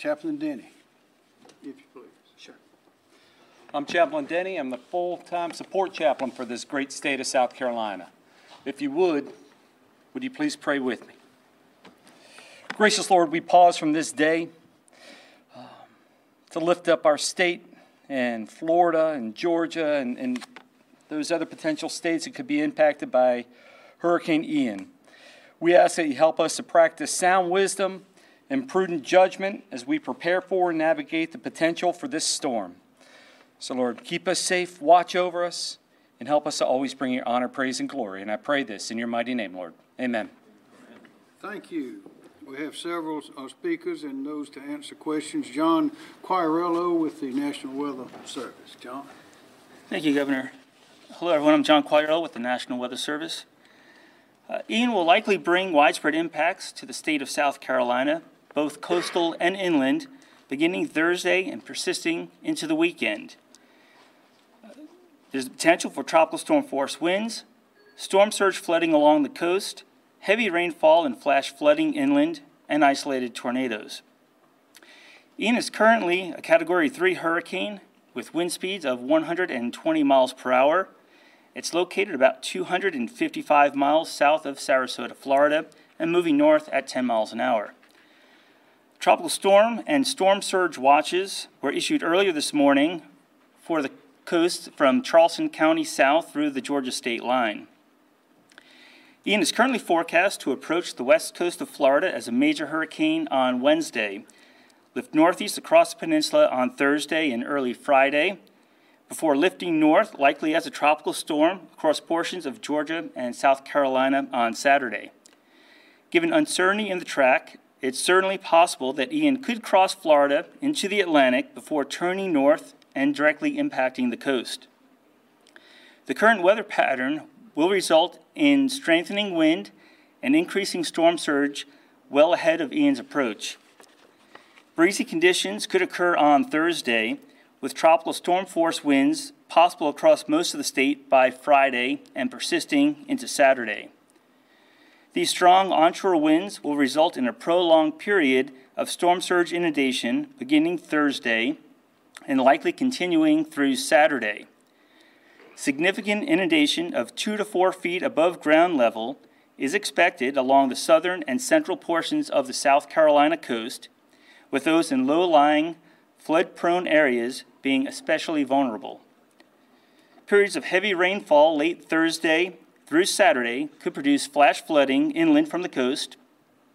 Chaplain Denny, if you please. Sure. I'm Chaplain Denny. I'm the full-time support chaplain for this great state of South Carolina. If you would, would you please pray with me? Gracious Lord, we pause from this day um, to lift up our state and Florida and Georgia and, and those other potential states that could be impacted by Hurricane Ian. We ask that you help us to practice sound wisdom and prudent judgment as we prepare for and navigate the potential for this storm. So, Lord, keep us safe, watch over us, and help us to always bring your honor, praise, and glory. And I pray this in your mighty name, Lord. Amen. Thank you. We have several uh, speakers and those to answer questions. John Quagliariello with the National Weather Service. John? Thank you, Governor. Hello, everyone. I'm John Quagliariello with the National Weather Service. Uh, Ian will likely bring widespread impacts to the state of South Carolina, both coastal and inland, beginning Thursday and persisting into the weekend. There's potential for tropical storm force winds, storm surge flooding along the coast, heavy rainfall and flash flooding inland, and isolated tornadoes. Ian is currently a Category 3 hurricane with wind speeds of 120 miles per hour it's located about 255 miles south of Sarasota, Florida, and moving north at 10 miles an hour. Tropical storm and storm surge watches were issued earlier this morning for the coast from Charleston County south through the Georgia state line. Ian is currently forecast to approach the west coast of Florida as a major hurricane on Wednesday, lift northeast across the peninsula on Thursday and early Friday, before lifting north, likely as a tropical storm, across portions of Georgia and South Carolina on Saturday. Given uncertainty in the track, it's certainly possible that Ian could cross Florida into the Atlantic before turning north and directly impacting the coast. The current weather pattern will result in strengthening wind and increasing storm surge well ahead of Ian's approach. Breezy conditions could occur on Thursday with tropical storm force winds possible across most of the state by Friday and persisting into Saturday. These strong onshore winds will result in a prolonged period of storm surge inundation beginning Thursday and likely continuing through Saturday. Significant inundation of two to four feet above ground level is expected along the southern and central portions of the South Carolina coast, with those in low lying, flood prone areas being especially vulnerable. Periods of heavy rainfall late Thursday through Saturday could produce flash flooding inland from the coast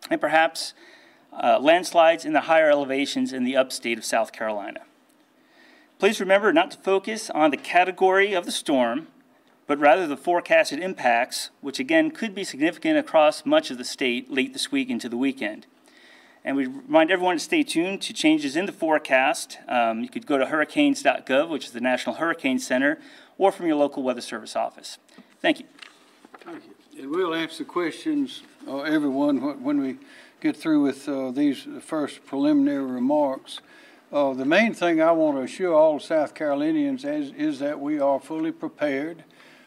and perhaps uh, landslides in the higher elevations in the upstate of South Carolina. Please remember not to focus on the category of the storm, but rather the forecasted impacts, which again could be significant across much of the state late this week into the weekend. And we remind everyone to stay tuned to changes in the forecast. Um, you could go to hurricanes.gov, which is the National Hurricane Center, or from your local Weather Service office. Thank you. Thank you. And we'll answer questions, uh, everyone, when we get through with uh, these first preliminary remarks. Uh, the main thing I want to assure all South Carolinians is, is that we are fully prepared.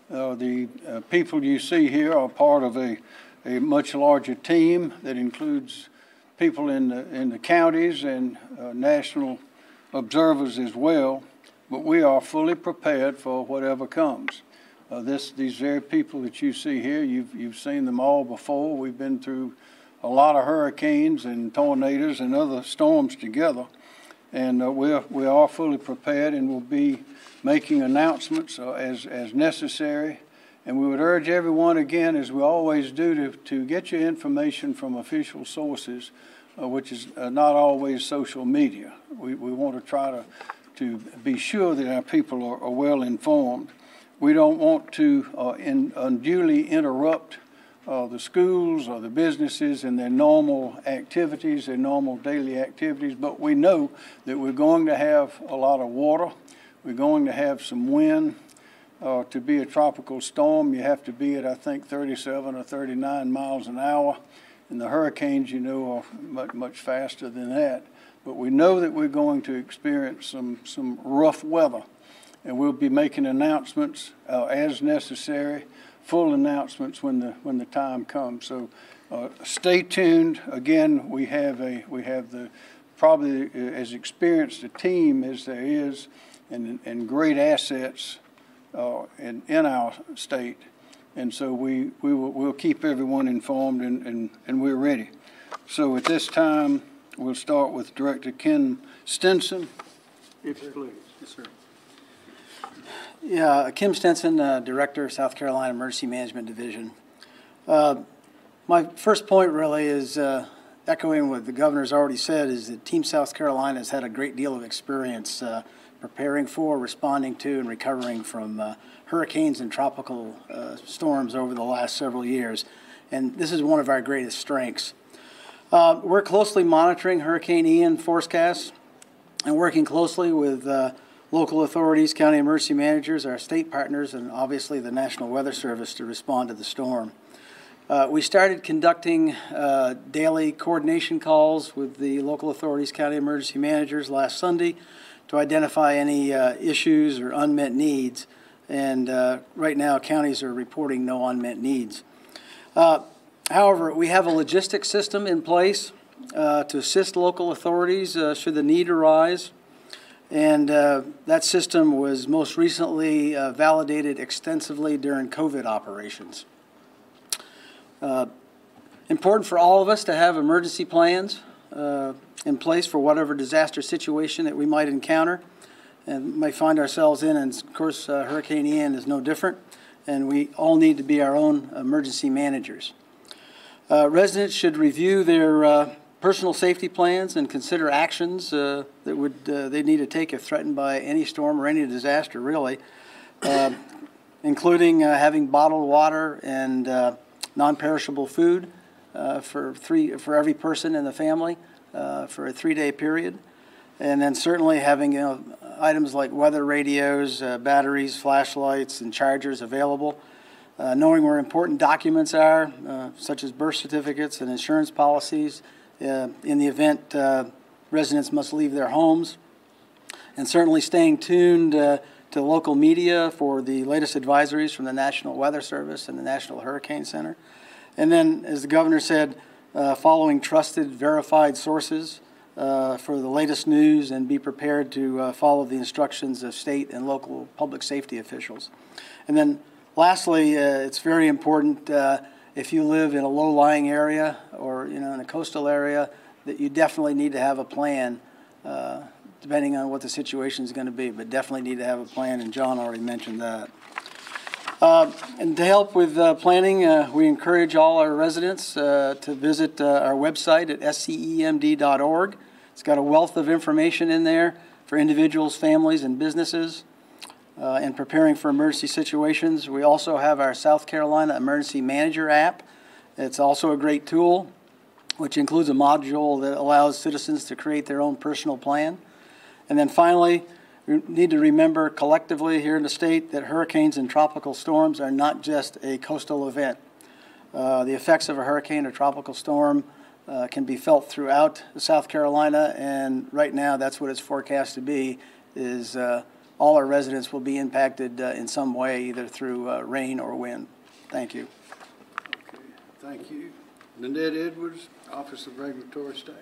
Uh, the uh, people you see here are part of a, a much larger team that includes people in the, in the counties and uh, national observers as well, but we are fully prepared for whatever comes. Uh, this, these very people that you see here, you've, you've seen them all before. We've been through a lot of hurricanes and tornadoes and other storms together. And uh, we're, we are fully prepared and will be making announcements uh, as, as necessary and we would urge everyone again, as we always do, to, to get your information from official sources, uh, which is uh, not always social media. We, we want to try to, to be sure that our people are, are well informed. We don't want to uh, in, unduly interrupt uh, the schools or the businesses in their normal activities, their normal daily activities, but we know that we're going to have a lot of water. We're going to have some wind uh, to be a tropical storm, you have to be at, I think, 37 or 39 miles an hour. And the hurricanes, you know, are much, much faster than that. But we know that we're going to experience some, some rough weather. And we'll be making announcements uh, as necessary, full announcements when the, when the time comes. So uh, stay tuned. Again, we have, a, we have the probably as experienced a team as there is and, and great assets uh, in, in our state. And so we, we will, we'll keep everyone informed and, and, and we're ready. So at this time, we'll start with Director Kim Stenson, if you please. Yes, sir. Yeah, Kim Stenson, uh, Director, South Carolina Emergency Management Division. Uh, My first point really is uh, echoing what the governor's already said, is that Team South Carolina has had a great deal of experience uh, preparing for, responding to, and recovering from uh, hurricanes and tropical uh, storms over the last several years. And this is one of our greatest strengths. We're closely monitoring Hurricane Ian forecasts and working closely with local authorities, county emergency managers, our state partners, and obviously the National Weather Service to respond to the storm. Uh, We started conducting uh, daily coordination calls with the local authorities, county emergency managers last Sunday to identify any uh, issues or unmet needs. And uh, right now, counties are reporting no unmet needs. Uh, However, we have a logistics system in place uh, to assist local authorities should the need arise. And uh, that system was most recently uh, validated extensively during COVID operations. Uh, Important for all of us to have emergency plans uh, in place for whatever disaster situation that we might encounter and may find ourselves in. And of course, uh, Hurricane Ian is no different. And we all need to be our own emergency managers. Uh, Residents should review their personal safety plans and consider actions uh, that would, uh, they need to take if threatened by any storm or any disaster, really, uh, including having bottled water and uh, non-perishable food uh, for three, for every person in the family uh, for a three-day period. And then certainly having, you know, items like weather radios, batteries, flashlights, and chargers available knowing where important documents are, such as birth certificates and insurance policies, uh, in the event uh, residents must leave their homes, and certainly staying tuned uh, to local media for the latest advisories from the National Weather Service and the National Hurricane Center. And then, as the governor said, uh, following trusted, verified sources uh, for the latest news and be prepared to uh, follow the instructions of state and local public safety officials. And then Lastly, it's very important if you live in a low-lying area or you know in a coastal area that you definitely need to have a plan, uh, depending on what the situation is going to be. But definitely need to have a plan, and John already mentioned that. Uh, and to help with uh, planning, uh, we encourage all our residents uh, to visit uh, our website at scemd.org. It's got a wealth of information in there for individuals, families, and businesses uh, in preparing for emergency situations. We also have our South Carolina Emergency Manager app. It's also a great tool, which includes a module that allows citizens to create their own personal plan. And then finally, we need to remember collectively here in the state that hurricanes and tropical storms are not just a coastal event. Uh, the effects of a hurricane or tropical storm uh, can be felt throughout South Carolina, and right now that's what it's forecast to be, is uh, all our residents will be impacted uh, in some way, either through uh, rain or wind. Thank you. Okay, Thank you. Nanette Edwards, Office of Regulatory Staff.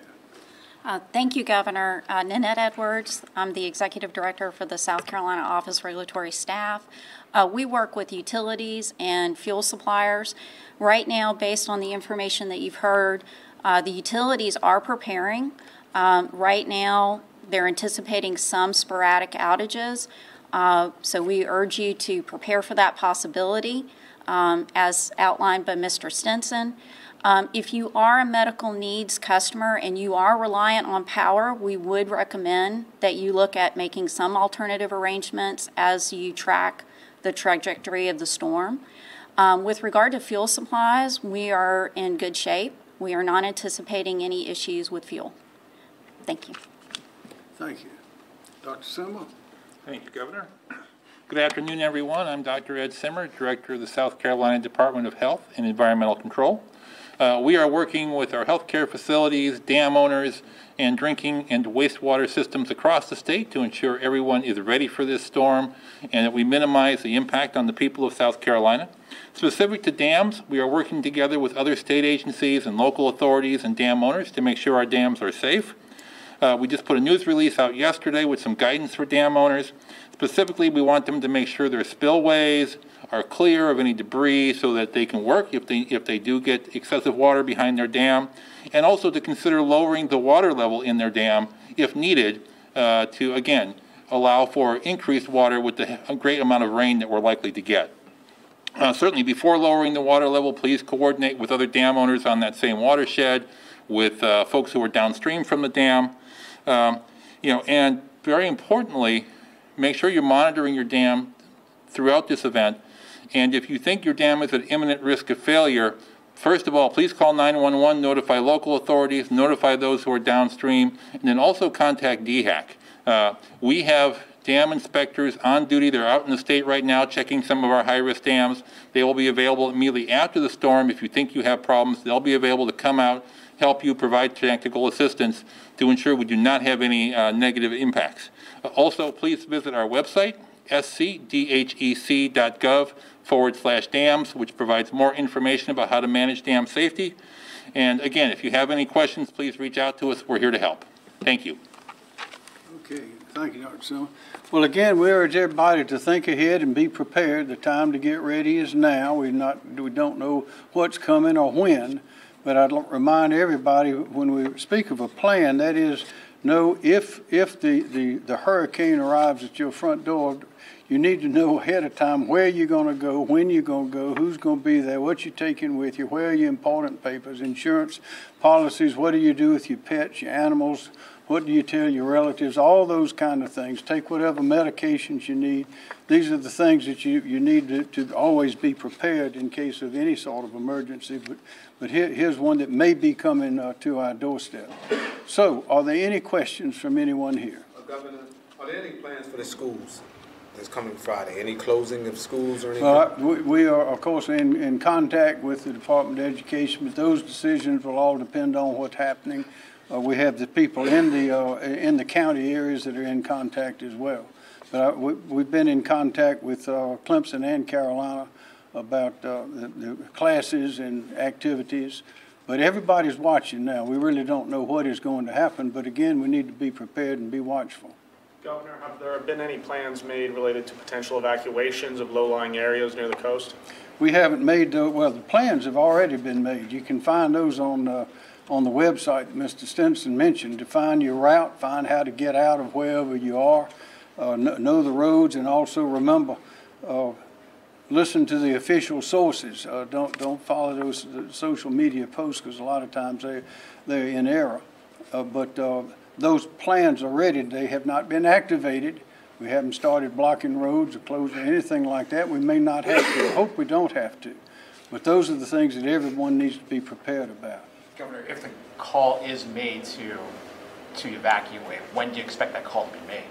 Uh, Thank you, Governor. Uh, Nanette Edwards, I'm the Executive Director for the South Carolina Office Regulatory Staff. Uh, We work with utilities and fuel suppliers. Right now, based on the information that you've heard, uh, the utilities are preparing. Um, Right now, they're anticipating some sporadic outages. Uh, So we urge you to prepare for that possibility, um, as outlined by Mr. Stenson. Um, If you are a medical needs customer and you are reliant on power, we would recommend that you look at making some alternative arrangements as you track the trajectory of the storm. Um, With regard to fuel supplies, we are in good shape. We are not anticipating any issues with fuel. Thank you. Thank you. Dr. Simmer? Thank you, Governor. Good afternoon, everyone. I'm Dr. Ed Simmer, Director of the South Carolina Department of Health and Environmental Control. Uh, We are working with our healthcare facilities, dam owners, and drinking and wastewater systems across the state to ensure everyone is ready for this storm and that we minimize the impact on the people of South Carolina. Specific to dams, we are working together with other state agencies and local authorities and dam owners to make sure our dams are safe. Uh, We just put a news release out yesterday with some guidance for dam owners. Specifically, we want them to make sure their spillways are clear of any debris so that they can work if they, if they do get excessive water behind their dam. And also to consider lowering the water level in their dam if needed uh, to, again, allow for increased water with the great amount of rain that we're likely to get. Uh, Certainly, before lowering the water level, please coordinate with other dam owners on that same watershed, with uh, folks who are downstream from the dam. Um, You know, and very importantly, make sure you're monitoring your dam throughout this event. And if you think your dam is at imminent risk of failure, first of all, please call 911, notify local authorities, notify those who are downstream, and then also contact DHEC. Uh, We have dam inspectors on duty. They're out in the state right now checking some of our high-risk dams. They will be available immediately after the storm. If you think you have problems, they'll be available to come out, help you, provide technical assistance to ensure we do not have any uh, negative impacts. Uh, Also, please visit our website, scdhec.gov forward slash dams, which provides more information about how to manage dam safety. And again, if you have any questions, please reach out to us. We're here to help. Thank you. Okay, thank you, Dr. Simmer. Well, again, we urge everybody to think ahead and be prepared. The time to get ready is now. We're not, we don't know what's coming or when, but I'd remind everybody, when we speak of a plan, that is, know if, if the, the, the hurricane arrives at your front door, you need to know ahead of time where you're gonna go, when you're gonna go, who's gonna be there, what you're taking with you, where are your important papers, insurance policies, what do you do with your pets, your animals, what do you tell your relatives, all those kind of things. Take whatever medications you need. These are the things that you, you need to, to always be prepared in case of any sort of emergency. But, but here, here's one that may be coming uh, to our doorstep. So, are there any questions from anyone here? Uh, Governor, are there any plans for the schools this coming Friday? Any closing of schools or anything? Uh, we, we are, of course, in, in contact with the Department of Education, but those decisions will all depend on what's happening. Uh, we have the people in the, uh, in the county areas that are in contact as well. But uh, we, we've been in contact with, uh, Clemson and Carolina about, uh, the, the classes and activities. But everybody's watching now. We really don't know what is going to happen, but again, we need to be prepared and be watchful. Governor, have there been any plans made related to potential evacuations of low-lying areas near the coast? We haven't made, the well, the plans have already been made. You can find those on, uh, on the website that Mr. Stenson mentioned, to find your route, find how to get out of wherever you are, uh, kn- know the roads, and also remember, uh, listen to the official sources. Uh, don't, don't follow those social media posts, because a lot of times they, they're in error. Uh, but, uh, those plans are ready. They have not been activated. We haven't started blocking roads or closing anything like that. We may not have to. I hope we don't have to. But those are the things that everyone needs to be prepared about. Governor, if the call is made to, to evacuate, when do you expect that call to be made?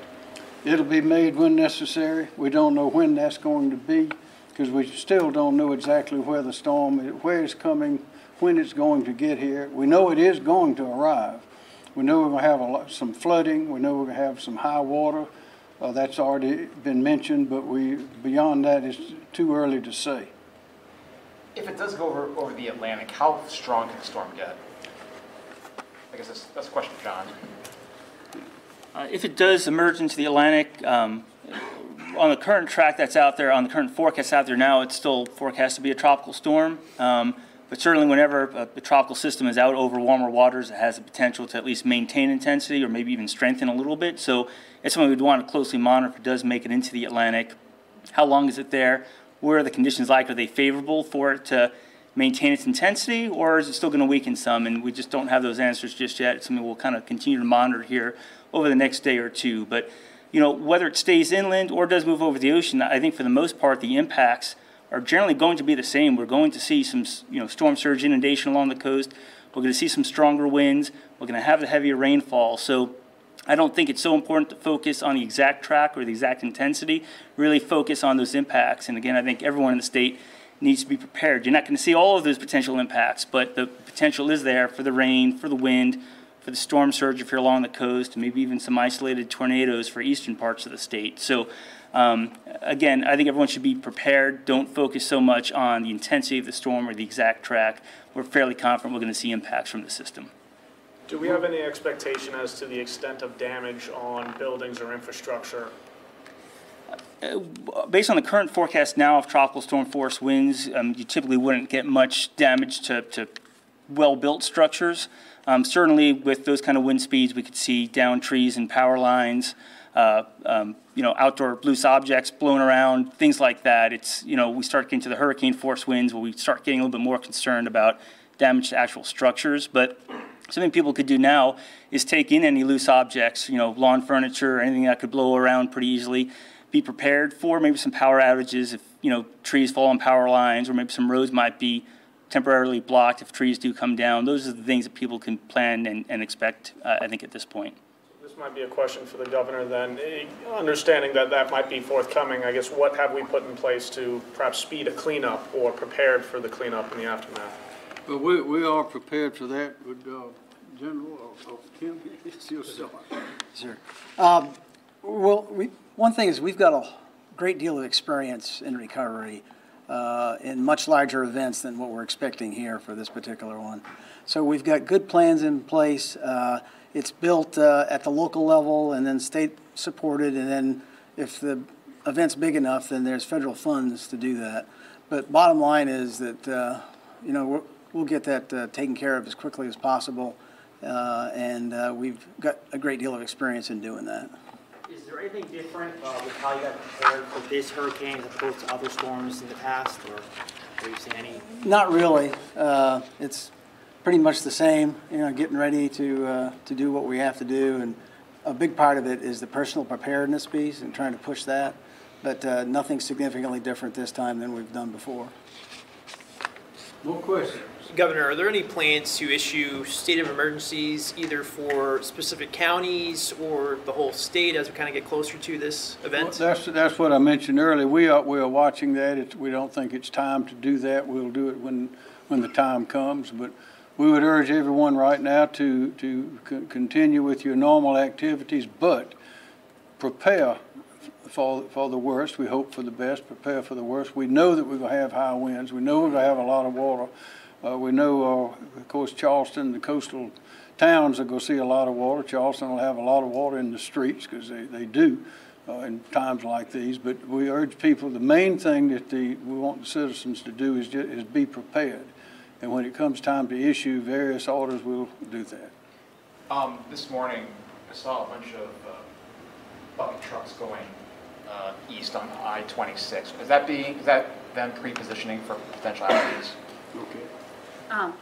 It'll be made when necessary. We don't know when that's going to be because we still don't know exactly where the storm, where it's coming, when it's going to get here. We know it is going to arrive. We know we're going to have lot, some flooding. We know we're going to have some high water. Uh, that's already been mentioned, but we, beyond that, it's too early to say. If it does go over, over the Atlantic, how strong can the storm get? I guess that's, that's a question for John. Uh, If it does emerge into the Atlantic, um, on the current track that's out there, on the current forecast out there now, it's still forecast to be a tropical storm. Um, But certainly whenever a a tropical system is out over warmer waters, it has the potential to at least maintain intensity or maybe even strengthen a little bit. So it's something we'd want to closely monitor if it does make it into the Atlantic. How long is it there? Where are the conditions like? Are they favorable for it to maintain its intensity, or is it still going to weaken some? And we just don't have those answers just yet. It's something we'll kind of continue to monitor here over the next day or two. But, you know, whether it stays inland or does move over the ocean, I think for the most part, the impacts are generally going to be the same. We're going to see some, you know, storm surge inundation along the coast. We're going to see some stronger winds. We're going to have the heavier rainfall. So I don't think it's so important to focus on the exact track or the exact intensity, really focus on those impacts. And again, I think everyone in the state needs to be prepared. You're not going to see all of those potential impacts, but the potential is there for the rain, for the wind, for the storm surge if you're along the coast, maybe even some isolated tornadoes for eastern parts of the state. So um, again, I think everyone should be prepared. Don't focus so much on the intensity of the storm or the exact track. We're fairly confident we're going to see impacts from the system. Do we have any expectation as to the extent of damage on buildings or infrastructure? Based on the current forecast now of tropical storm force winds, um, you typically wouldn't get much damage to, to well-built structures. Um, certainly with those kind of wind speeds, we could see down trees and power lines, uh, um, you know, outdoor loose objects blown around, things like that. It's, you know, we start getting to the hurricane force winds where we start getting a little bit more concerned about damage to actual structures. But something people could do now is take in any loose objects, you know, lawn furniture, anything that could blow around pretty easily. Be prepared for maybe some power outages if, you know, trees fall on power lines, or maybe some roads might be temporarily blocked if trees do come down. Those are the things that people can plan and, and expect, uh, I think, at this point. This might be a question for the governor then. Eh, Understanding that that might be forthcoming, I guess what have we put in place to perhaps speed a cleanup or prepared for the cleanup in the aftermath? But we, we are prepared for that, would, uh, General, or, or Kim, it's your start. Sure. Um, Well, we, one thing is, we've got a great deal of experience in recovery uh, in much larger events than what we're expecting here for this particular one. So we've got good plans in place. Uh, It's built uh, at the local level and then state-supported, and then if the event's big enough, then there's federal funds to do that. But bottom line is that, uh, you know, we'll- we'll get that uh, taken care of as quickly as possible, uh, and uh, we've got a great deal of experience in doing that. Is there anything different uh, with how you got prepared for this hurricane as opposed to other storms in the past, or have you seen any? Not really. Uh, It's pretty much the same, you know, getting ready to, uh, to do what we have to do. And a big part of it is the personal preparedness piece and trying to push that. But uh, nothing significantly different this time than we've done before. More questions? Governor, are there any plans to issue state of emergencies either for specific counties or the whole state as we kind of get closer to this Well, event? That's, that's what I mentioned earlier. We are, we are watching that. It's, we don't think it's time to do that. We'll do it when, when the time comes. But we would urge everyone right now to, to co- continue with your normal activities, but prepare for, for the worst. We hope for the best, prepare for the worst. We know that we're gonna have high winds. We know we're gonna have a lot of water. Uh, we know, uh, of course, Charleston, the coastal towns are gonna see a lot of water. Charleston will have a lot of water in the streets, because they, they do, uh, in times like these. But we urge people, the main thing that the, we want the citizens to do is ju, is be prepared. And when it comes time to issue various orders, we'll do that. Um, this morning, I saw a bunch of, uh, bucket trucks going, uh, east on I-26. Is that being, is that them pre-positioning for potential outages? Okay. Um,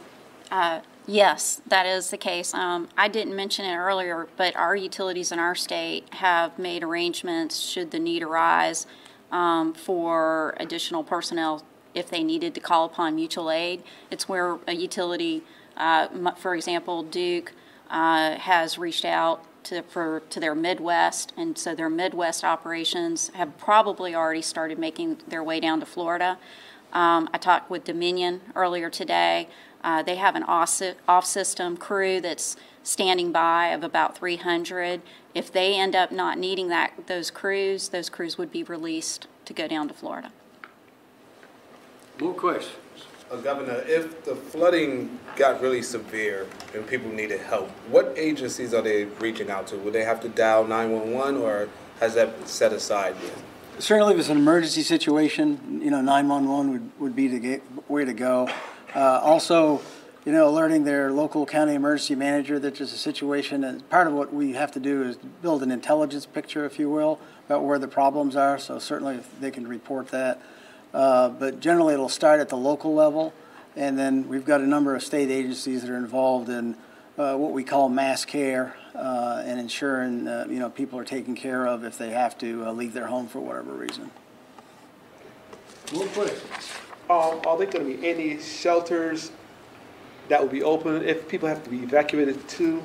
uh, Yes, that is the case. Um, I didn't mention it earlier, but our utilities in our state have made arrangements, should the need arise, um, for additional personnel if they needed to call upon mutual aid. It's where a utility, uh, for example, Duke uh, has reached out to, for, to their Midwest, and so their Midwest operations have probably already started making their way down to Florida. Um, I talked with Dominion earlier today. Uh, they have an off- off-system crew that's standing by of about 300. If they end up not needing that, those crews, those crews would be released to go down to Florida. More questions? Uh, Governor, if the flooding got really severe and people needed help, what agencies are they reaching out to? Would they have to dial 911 or has that been set aside yet? Certainly, if it's an emergency situation, you know, 911 would, would be the ga- way to go. Uh, Also, you know, alerting their local county emergency manager that there's a situation, and part of what we have to do is build an intelligence picture, if you will, about where the problems are, so certainly if they can report that. Uh, But generally, it'll start at the local level, and then we've got a number of state agencies that are involved in uh, what we call mass care uh, and ensuring, uh, you know, people are taken care of if they have to uh, leave their home for whatever reason. More questions? Um, are there going to be any shelters that will be open if people have to be evacuated to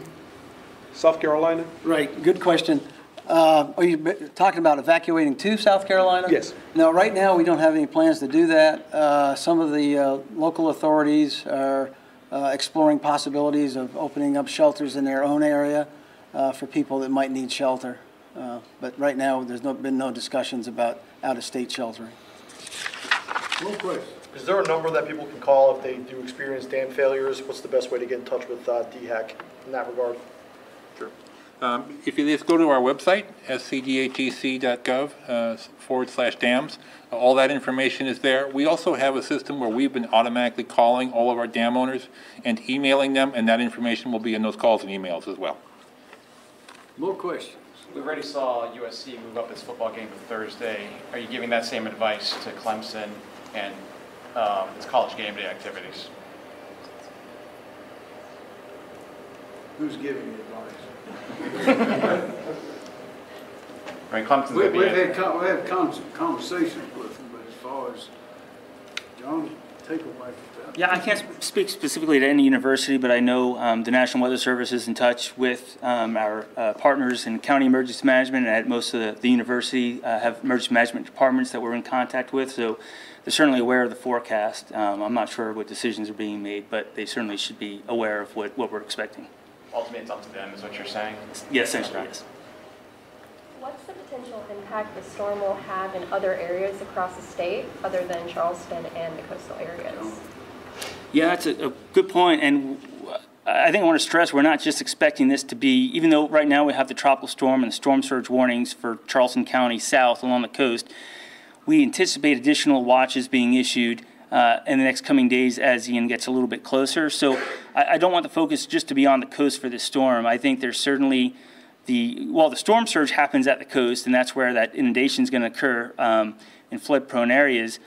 South Carolina? Right, good question. Uh, Are you talking about evacuating to South Carolina? Yes. No, right now, we don't have any plans to do that. Uh, Some of the uh, local authorities are uh, exploring possibilities of opening up shelters in their own area uh, for people that might need shelter. Uh, But right now, there's no, been no discussions about out-of-state sheltering. More questions? Is there a number that people can call if they do experience dam failures? What's the best way to get in touch with uh, DHEC in that regard? Um, If you just go to our website, scdhec.gov uh, forward slash dams, uh, all that information is there. We also have a system where we've been automatically calling all of our dam owners and emailing them, and that information will be in those calls and emails as well. More questions? We already saw USC move up its football game to Thursday. Are you giving that same advice to Clemson and um, its college game day activities? Who's giving you advice? I mean, Clemson's we, we've, had, in. con- we had con- conversations with them, but as far as, John, take away from that. Yeah, I can't speak specifically to any university, but I know um, the National Weather Service is in touch with um, our uh, partners in county emergency management, and at most of the, the university uh, have emergency management departments that we're in contact with, so they're certainly aware of the forecast. Um, I'm not sure what decisions are being made, but they certainly should be aware of what, what we're expecting. Ultimately, it's up to them, is what you're saying? Yes, essentially, yes. What's the potential impact the storm will have in other areas across the state, other than Charleston and the coastal areas? Yeah, that's a, a good point, and I I think I want to stress, we're not just expecting this to be, even though right now we have the tropical storm and the storm surge warnings for Charleston County south along the coast, we anticipate additional watches being issued uh, in the next coming days as Ian gets a little bit closer. So I, I don't want the focus just to be on the coast for this storm. I think there's certainly the, well, the storm surge happens at the coast, and that's where that inundation is going to occur um, in flood-prone areas.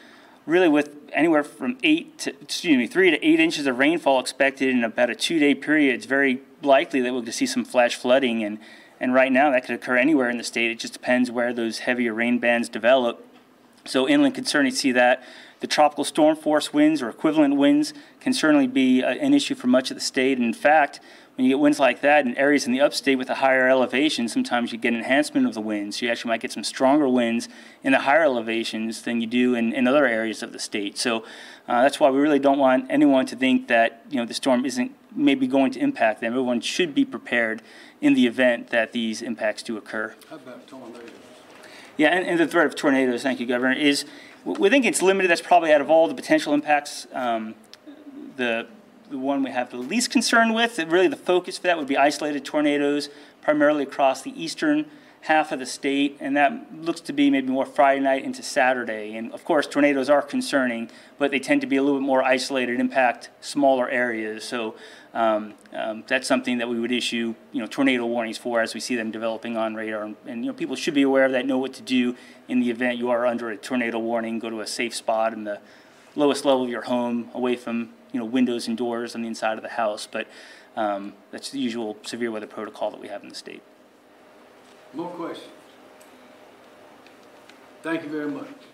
Really, with anywhere from eight to, excuse me, three to eight inches of rainfall expected in about a two-day period, it's very likely that to see some flash flooding. And, and right now, that could occur anywhere in the state. It just depends where those heavier rain bands develop. So inland can certainly see that. The tropical storm force winds or equivalent winds can certainly be uh, an issue for much of the state. And in fact, when you get winds like that in areas in the upstate with a higher elevation, sometimes you get enhancement of the winds. You actually might get some stronger winds in the higher elevations than you do in, in other areas of the state. So uh, that's why we really don't want anyone to think that you know the storm isn't maybe going to impact them. Everyone should be prepared in the event that these impacts do occur. How about tornadoes? Yeah, and, and the threat of tornadoes, thank you, Governor, is, we think it's limited, that's probably out of all the potential impacts, um, the, the one we have the least concern with, really the focus for that would be isolated tornadoes, primarily across the eastern half of the state, and that looks to be maybe more Friday night into Saturday. And of course, tornadoes are concerning, but they tend to be a little bit more isolated, impact smaller areas. So um, um, that's something that we would issue, you know, tornado warnings for as we see them developing on radar. And, and, you know, people should be aware of that, know what to do in the event you are under a tornado warning. Go to a safe spot in the lowest level of your home, away from, you know, windows and doors on the inside of the house. But um, that's the usual severe weather protocol that we have in the state. More questions? Thank you very much.